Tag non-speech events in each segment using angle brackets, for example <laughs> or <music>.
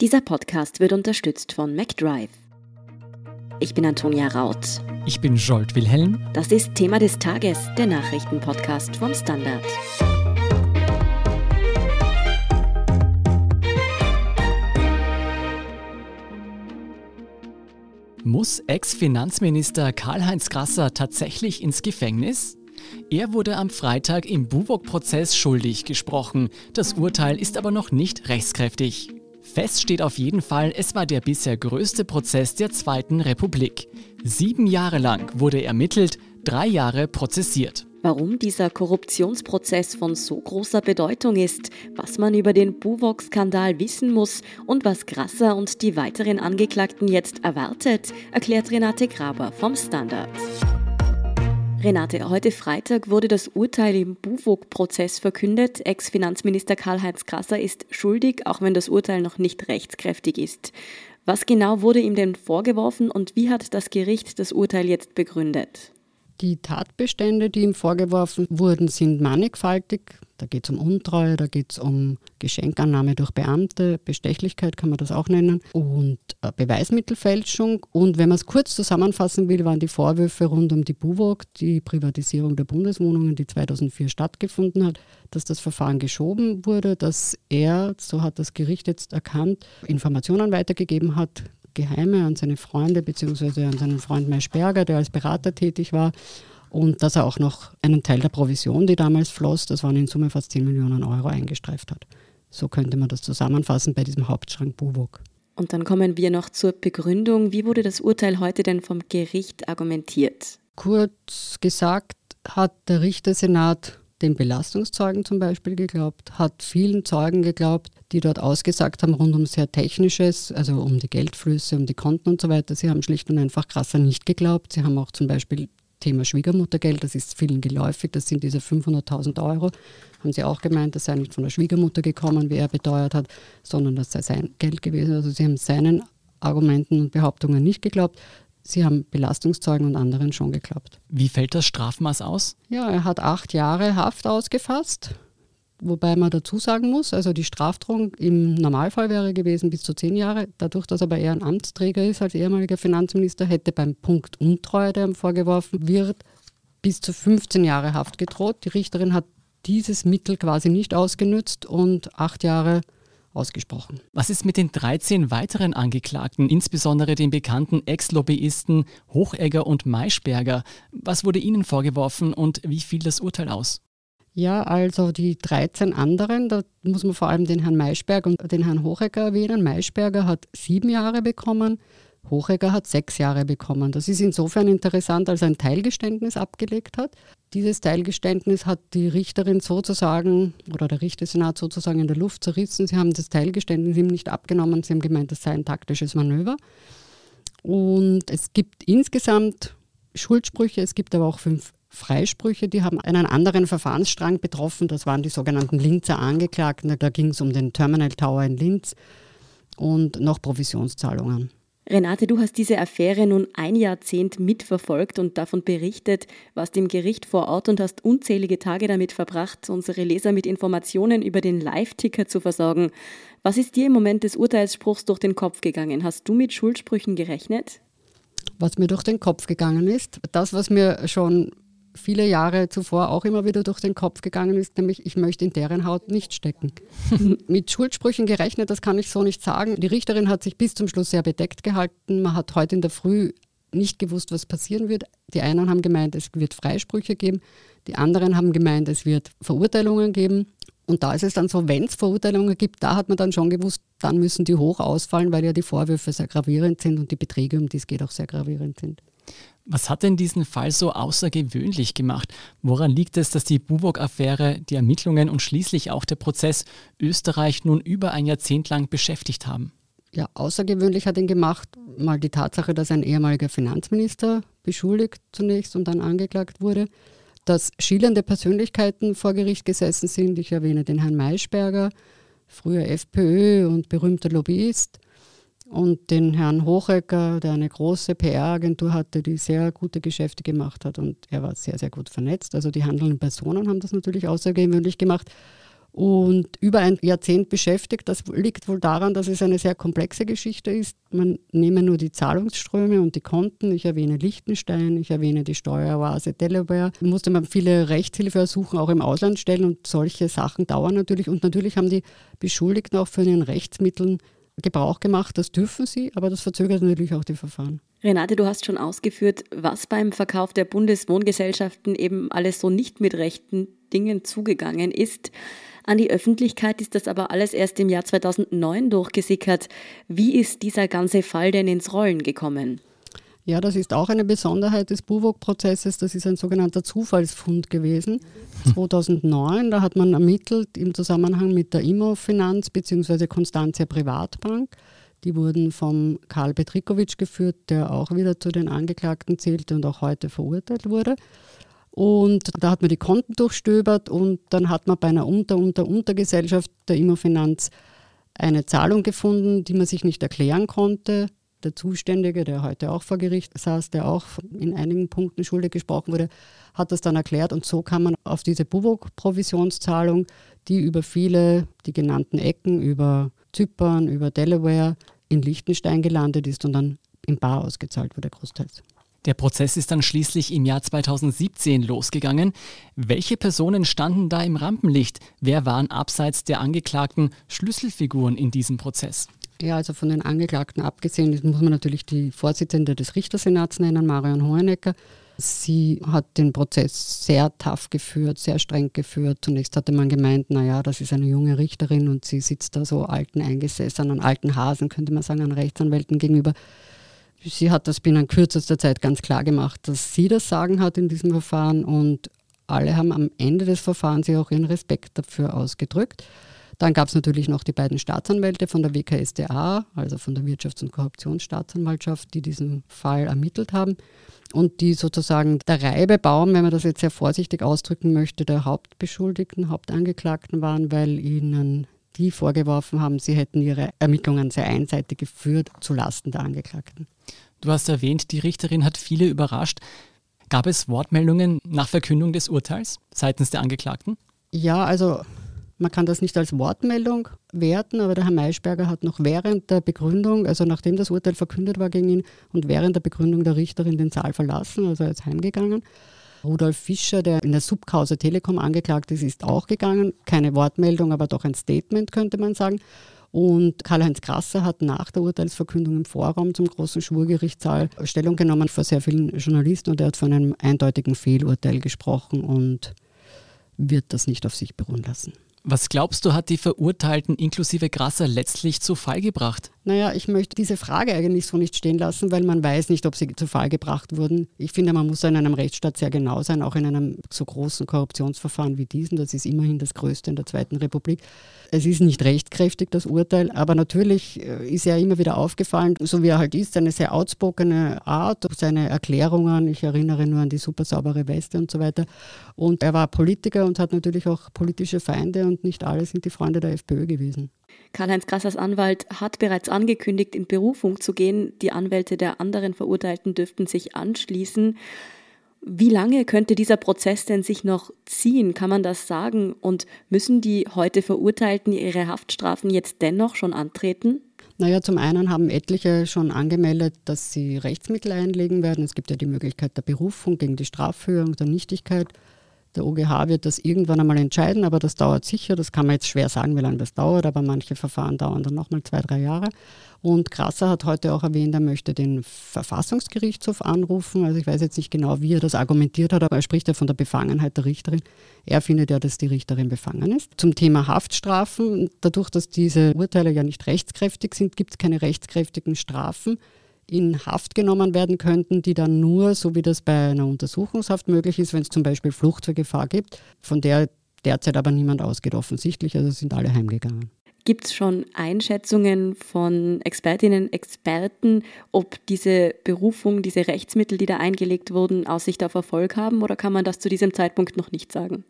Dieser Podcast wird unterstützt von MacDrive. Ich bin Antonia Raut. Ich bin Jolt Wilhelm. Das ist Thema des Tages, der Nachrichtenpodcast vom Standard. Muss Ex-Finanzminister Karl-Heinz Grasser tatsächlich ins Gefängnis? Er wurde am Freitag im Buwok-Prozess schuldig gesprochen. Das Urteil ist aber noch nicht rechtskräftig. Fest steht auf jeden Fall, es war der bisher größte Prozess der Zweiten Republik. Sieben Jahre lang wurde ermittelt, drei Jahre prozessiert. Warum dieser Korruptionsprozess von so großer Bedeutung ist, was man über den Buwok-Skandal wissen muss und was Grasser und die weiteren Angeklagten jetzt erwartet, erklärt Renate Graber vom Standard. Renate, heute Freitag wurde das Urteil im Buwog-Prozess verkündet. Ex-Finanzminister Karl-Heinz Grasser ist schuldig, auch wenn das Urteil noch nicht rechtskräftig ist. Was genau wurde ihm denn vorgeworfen und wie hat das Gericht das Urteil jetzt begründet? Die Tatbestände, die ihm vorgeworfen wurden, sind mannigfaltig. Da geht es um Untreue, da geht es um Geschenkannahme durch Beamte, Bestechlichkeit kann man das auch nennen und äh, Beweismittelfälschung. Und wenn man es kurz zusammenfassen will, waren die Vorwürfe rund um die BUWOG, die Privatisierung der Bundeswohnungen, die 2004 stattgefunden hat, dass das Verfahren geschoben wurde, dass er, so hat das Gericht jetzt erkannt, Informationen weitergegeben hat, geheime an seine Freunde bzw. an seinen Freund Maischberger, der als Berater tätig war und dass er auch noch einen Teil der Provision, die damals floss, das waren in Summe fast 10 Millionen Euro, eingestreift hat. So könnte man das zusammenfassen bei diesem Hauptschrank Buwok. Und dann kommen wir noch zur Begründung. Wie wurde das Urteil heute denn vom Gericht argumentiert? Kurz gesagt hat der Richtersenat den Belastungszeugen zum Beispiel geglaubt, hat vielen Zeugen geglaubt, die dort ausgesagt haben rund um sehr Technisches, also um die Geldflüsse, um die Konten und so weiter. Sie haben schlicht und einfach krasser nicht geglaubt. Sie haben auch zum Beispiel Thema Schwiegermuttergeld, das ist vielen geläufig, das sind diese 500.000 Euro, haben sie auch gemeint, das sei nicht von der Schwiegermutter gekommen, wie er beteuert hat, sondern das sei sein Geld gewesen. Also sie haben seinen Argumenten und Behauptungen nicht geglaubt. Sie haben Belastungszeugen und anderen schon geklappt. Wie fällt das Strafmaß aus? Ja, er hat acht Jahre Haft ausgefasst. Wobei man dazu sagen muss, also die Strafdrohung im Normalfall wäre gewesen bis zu zehn Jahre. Dadurch, dass er aber eher ein Amtsträger ist als ehemaliger Finanzminister, hätte beim Punkt Untreue, der ihm vorgeworfen wird, bis zu 15 Jahre Haft gedroht. Die Richterin hat dieses Mittel quasi nicht ausgenützt und acht Jahre ausgesprochen. Was ist mit den 13 weiteren Angeklagten, insbesondere den bekannten Ex-Lobbyisten Hochegger und Maischberger? Was wurde ihnen vorgeworfen und wie fiel das Urteil aus? Ja, also die 13 anderen, da muss man vor allem den Herrn Maischberger und den Herrn Hochegger erwähnen. Maischberger hat sieben Jahre bekommen, Hochegger hat sechs Jahre bekommen. Das ist insofern interessant, als er ein Teilgeständnis abgelegt hat. Dieses Teilgeständnis hat die Richterin sozusagen oder der Richtersenat sozusagen in der Luft zerrissen. Sie haben das Teilgeständnis ihm nicht abgenommen. Sie haben gemeint, das sei ein taktisches Manöver. Und es gibt insgesamt Schuldsprüche, es gibt aber auch fünf Freisprüche, die haben einen anderen Verfahrensstrang betroffen. Das waren die sogenannten Linzer Angeklagten. Da ging es um den Terminal Tower in Linz und noch Provisionszahlungen. Renate, du hast diese Affäre nun ein Jahrzehnt mitverfolgt und davon berichtet, warst im Gericht vor Ort und hast unzählige Tage damit verbracht, unsere Leser mit Informationen über den Live-Ticker zu versorgen. Was ist dir im Moment des Urteilsspruchs durch den Kopf gegangen? Hast du mit Schuldsprüchen gerechnet? Was mir durch den Kopf gegangen ist, das, was mir schon viele Jahre zuvor auch immer wieder durch den Kopf gegangen ist, nämlich ich möchte in deren Haut nicht stecken. <laughs> Mit Schuldsprüchen gerechnet, das kann ich so nicht sagen. Die Richterin hat sich bis zum Schluss sehr bedeckt gehalten. Man hat heute in der Früh nicht gewusst, was passieren wird. Die einen haben gemeint, es wird Freisprüche geben, die anderen haben gemeint, es wird Verurteilungen geben. Und da ist es dann so, wenn es Verurteilungen gibt, da hat man dann schon gewusst, dann müssen die hoch ausfallen, weil ja die Vorwürfe sehr gravierend sind und die Beträge, um die es geht, auch sehr gravierend sind. Was hat denn diesen Fall so außergewöhnlich gemacht? Woran liegt es, dass die Buwok-Affäre, die Ermittlungen und schließlich auch der Prozess Österreich nun über ein Jahrzehnt lang beschäftigt haben? Ja, außergewöhnlich hat ihn gemacht mal die Tatsache, dass ein ehemaliger Finanzminister beschuldigt zunächst und dann angeklagt wurde, dass schillernde Persönlichkeiten vor Gericht gesessen sind. Ich erwähne den Herrn Maischberger, früher FPÖ und berühmter Lobbyist und den Herrn Hochecker, der eine große PR-Agentur hatte, die sehr gute Geschäfte gemacht hat und er war sehr, sehr gut vernetzt. Also die handelnden Personen haben das natürlich außergewöhnlich gemacht. und über ein Jahrzehnt beschäftigt. Das liegt wohl daran, dass es eine sehr komplexe Geschichte ist. Man nehme nur die Zahlungsströme und die Konten. Ich erwähne Liechtenstein, ich erwähne die Steueroase Delaware. Da musste man viele Rechtshilfeersuchen auch im Ausland stellen und solche Sachen dauern natürlich. Und natürlich haben die Beschuldigten auch von ihren Rechtsmitteln Gebrauch gemacht. Das dürfen sie, aber das verzögert natürlich auch die Verfahren. Renate, du hast schon ausgeführt, was beim Verkauf der Bundeswohngesellschaften eben alles so nicht mit rechten Dingen zugegangen ist. An die Öffentlichkeit ist das aber alles erst im Jahr 2009 durchgesickert. Wie ist dieser ganze Fall denn ins Rollen gekommen? Ja, das ist auch eine Besonderheit des Buwok-Prozesses. Das ist ein sogenannter Zufallsfund gewesen. 2009, da hat man ermittelt im Zusammenhang mit der Immo-Finanz bzw. Constantia Privatbank. Die wurden vom Karl Petrikovic geführt, der auch wieder zu den Angeklagten zählte und auch heute verurteilt wurde. Und da hat man die Konten durchstöbert und dann hat man bei einer Unter-Unter-Untergesellschaft der Immofinanz eine Zahlung gefunden, die man sich nicht erklären konnte. Der Zuständige, der heute auch vor Gericht saß, der auch in einigen Punkten schuldig gesprochen wurde, hat das dann erklärt und so kam man auf diese Bubok-Provisionszahlung, die über viele, die genannten Ecken, über Zypern, über Delaware in Liechtenstein gelandet ist und dann im Bar ausgezahlt wurde, großteils. Der Prozess ist dann schließlich im Jahr 2017 losgegangen. Welche Personen standen da im Rampenlicht? Wer waren abseits der Angeklagten Schlüsselfiguren in diesem Prozess? Ja, also von den Angeklagten abgesehen muss man natürlich die Vorsitzende des Richtersenats nennen, Marion Hohenecker. Sie hat den Prozess sehr tough geführt, sehr streng geführt. Zunächst hatte man gemeint, naja, das ist eine junge Richterin und sie sitzt da so alten Eingesessenen, alten Hasen, könnte man sagen, an Rechtsanwälten gegenüber. Sie hat das binnen kürzester Zeit ganz klar gemacht, dass sie das Sagen hat in diesem Verfahren und alle haben am Ende des Verfahrens ja auch ihren Respekt dafür ausgedrückt. Dann gab es natürlich noch die beiden Staatsanwälte von der WKSDA, also von der Wirtschafts- und Korruptionsstaatsanwaltschaft, die diesen Fall ermittelt haben und die sozusagen der Reibebaum, wenn man das jetzt sehr vorsichtig ausdrücken möchte, der Hauptbeschuldigten, Hauptangeklagten waren, weil ihnen die vorgeworfen haben, sie hätten ihre Ermittlungen sehr einseitig geführt zu Lasten der Angeklagten. Du hast erwähnt, die Richterin hat viele überrascht. Gab es Wortmeldungen nach Verkündung des Urteils seitens der Angeklagten? Ja, also man kann das nicht als Wortmeldung werten, aber der Herr Maischberger hat noch während der Begründung, also nachdem das Urteil verkündet war gegen ihn und während der Begründung der Richterin den Saal verlassen, also er ist heimgegangen. Rudolf Fischer, der in der Subkause Telekom angeklagt ist, ist auch gegangen. Keine Wortmeldung, aber doch ein Statement, könnte man sagen. Und Karl-Heinz Grasser hat nach der Urteilsverkündung im Vorraum zum großen Schwurgerichtssaal Stellung genommen vor sehr vielen Journalisten und er hat von einem eindeutigen Fehlurteil gesprochen und wird das nicht auf sich beruhen lassen. Was glaubst du, hat die Verurteilten inklusive Grasser letztlich zu Fall gebracht? Naja, ich möchte diese Frage eigentlich so nicht stehen lassen, weil man weiß nicht, ob sie zu Fall gebracht wurden. Ich finde, man muss in einem Rechtsstaat sehr genau sein, auch in einem so großen Korruptionsverfahren wie diesem. Das ist immerhin das größte in der Zweiten Republik. Es ist nicht rechtskräftig, das Urteil, aber natürlich äh, ist er immer wieder aufgefallen, so wie er halt ist, eine sehr outspokene Art, seine Erklärungen, ich erinnere nur an die super saubere Weste und so weiter. Und er war Politiker und hat natürlich auch politische Feinde und nicht alle sind die Freunde der FPÖ gewesen. Karl-Heinz Grassers Anwalt hat bereits angekündigt, in Berufung zu gehen. Die Anwälte der anderen Verurteilten dürften sich anschließen. Wie lange könnte dieser Prozess denn sich noch ziehen? Kann man das sagen? Und müssen die heute Verurteilten ihre Haftstrafen jetzt dennoch schon antreten? Naja, zum einen haben etliche schon angemeldet, dass sie Rechtsmittel einlegen werden. Es gibt ja die Möglichkeit der Berufung gegen die Straffhöhe und der Nichtigkeit. Der OGH wird das irgendwann einmal entscheiden, aber das dauert sicher. Das kann man jetzt schwer sagen, wie lange das dauert, aber manche Verfahren dauern dann nochmal zwei, drei Jahre. Und Krasser hat heute auch erwähnt, er möchte den Verfassungsgerichtshof anrufen. Also ich weiß jetzt nicht genau, wie er das argumentiert hat, aber er spricht ja von der Befangenheit der Richterin. Er findet ja, dass die Richterin befangen ist. Zum Thema Haftstrafen, dadurch, dass diese Urteile ja nicht rechtskräftig sind, gibt es keine rechtskräftigen Strafen in Haft genommen werden könnten, die dann nur, so wie das bei einer Untersuchungshaft möglich ist, wenn es zum Beispiel Flucht zur Gefahr gibt, von der derzeit aber niemand ausgeht offensichtlich, also sind alle heimgegangen. Gibt es schon Einschätzungen von Expertinnen, Experten, ob diese Berufung, diese Rechtsmittel, die da eingelegt wurden, Aussicht auf Erfolg haben oder kann man das zu diesem Zeitpunkt noch nicht sagen?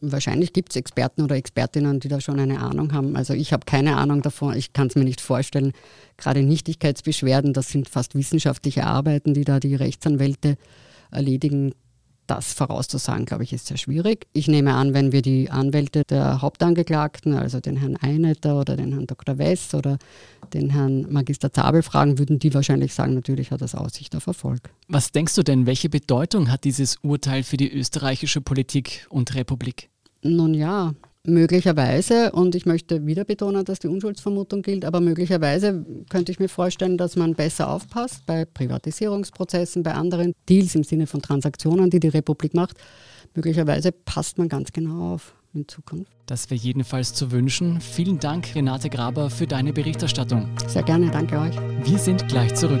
Wahrscheinlich gibt es Experten oder Expertinnen, die da schon eine Ahnung haben. Also ich habe keine Ahnung davon, ich kann es mir nicht vorstellen. Gerade Nichtigkeitsbeschwerden, das sind fast wissenschaftliche Arbeiten, die da die Rechtsanwälte erledigen. Das vorauszusagen, glaube ich, ist sehr schwierig. Ich nehme an, wenn wir die Anwälte der Hauptangeklagten, also den Herrn Einetter oder den Herrn Dr. Wess oder den Herrn Magister Zabel fragen, würden die wahrscheinlich sagen, natürlich hat das Aussicht auf Erfolg. Was denkst du denn, welche Bedeutung hat dieses Urteil für die österreichische Politik und Republik? Nun ja, Möglicherweise, und ich möchte wieder betonen, dass die Unschuldsvermutung gilt, aber möglicherweise könnte ich mir vorstellen, dass man besser aufpasst bei Privatisierungsprozessen, bei anderen Deals im Sinne von Transaktionen, die die Republik macht. Möglicherweise passt man ganz genau auf in Zukunft. Das wäre jedenfalls zu wünschen. Vielen Dank, Renate Graber, für deine Berichterstattung. Sehr gerne, danke euch. Wir sind gleich zurück.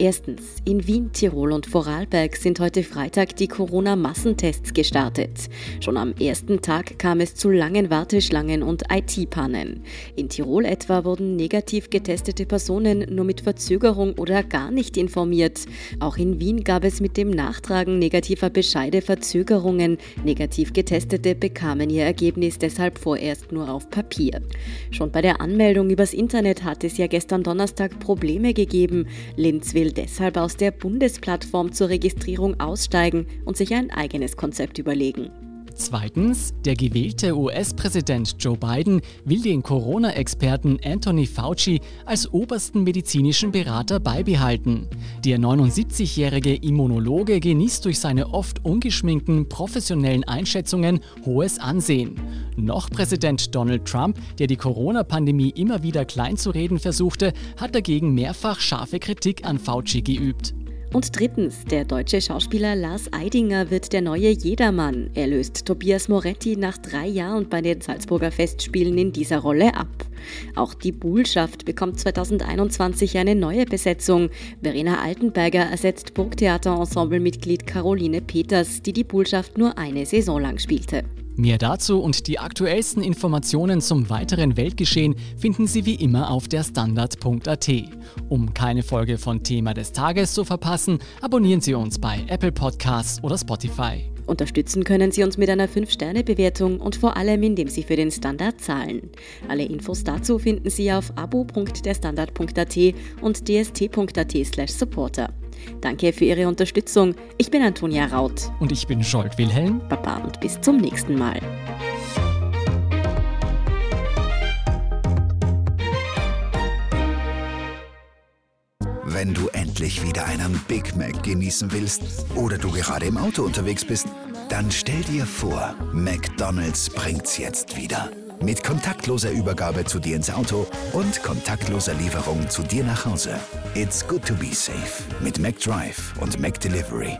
Erstens, in Wien, Tirol und Vorarlberg sind heute Freitag die Corona-Massentests gestartet. Schon am ersten Tag kam es zu langen Warteschlangen und IT-Pannen. In Tirol etwa wurden negativ getestete Personen nur mit Verzögerung oder gar nicht informiert. Auch in Wien gab es mit dem Nachtragen negativer Bescheide Verzögerungen. Negativ Getestete bekamen ihr Ergebnis deshalb vorerst nur auf Papier. Schon bei der Anmeldung übers Internet hat es ja gestern Donnerstag Probleme gegeben. Linz will deshalb aus der Bundesplattform zur Registrierung aussteigen und sich ein eigenes Konzept überlegen. Zweitens, der gewählte US-Präsident Joe Biden will den Corona-Experten Anthony Fauci als obersten medizinischen Berater beibehalten. Der 79-jährige Immunologe genießt durch seine oft ungeschminkten professionellen Einschätzungen hohes Ansehen. Noch Präsident Donald Trump, der die Corona-Pandemie immer wieder kleinzureden versuchte, hat dagegen mehrfach scharfe Kritik an Fauci geübt. Und drittens, der deutsche Schauspieler Lars Eidinger wird der neue Jedermann. Er löst Tobias Moretti nach drei Jahren bei den Salzburger Festspielen in dieser Rolle ab. Auch die Buhlschaft bekommt 2021 eine neue Besetzung. Verena Altenberger ersetzt Burgtheater-Ensemblemitglied Caroline Peters, die die Buhlschaft nur eine Saison lang spielte. Mehr dazu und die aktuellsten Informationen zum weiteren Weltgeschehen finden Sie wie immer auf der Standard.at. Um keine Folge von Thema des Tages zu verpassen, abonnieren Sie uns bei Apple Podcasts oder Spotify. Unterstützen können Sie uns mit einer 5-Sterne-Bewertung und vor allem, indem Sie für den Standard zahlen. Alle Infos dazu finden Sie auf abo.derstandard.at und dst.at/supporter. Danke für Ihre Unterstützung. Ich bin Antonia Raut. Und ich bin Scholt Wilhelm. Baba und bis zum nächsten Mal. Wenn du endlich wieder einen Big Mac genießen willst oder du gerade im Auto unterwegs bist, dann stell dir vor, McDonald's bringt's jetzt wieder. Mit kontaktloser Übergabe zu dir ins Auto und kontaktloser Lieferung zu dir nach Hause. It's good to be safe mit McDrive und McDelivery.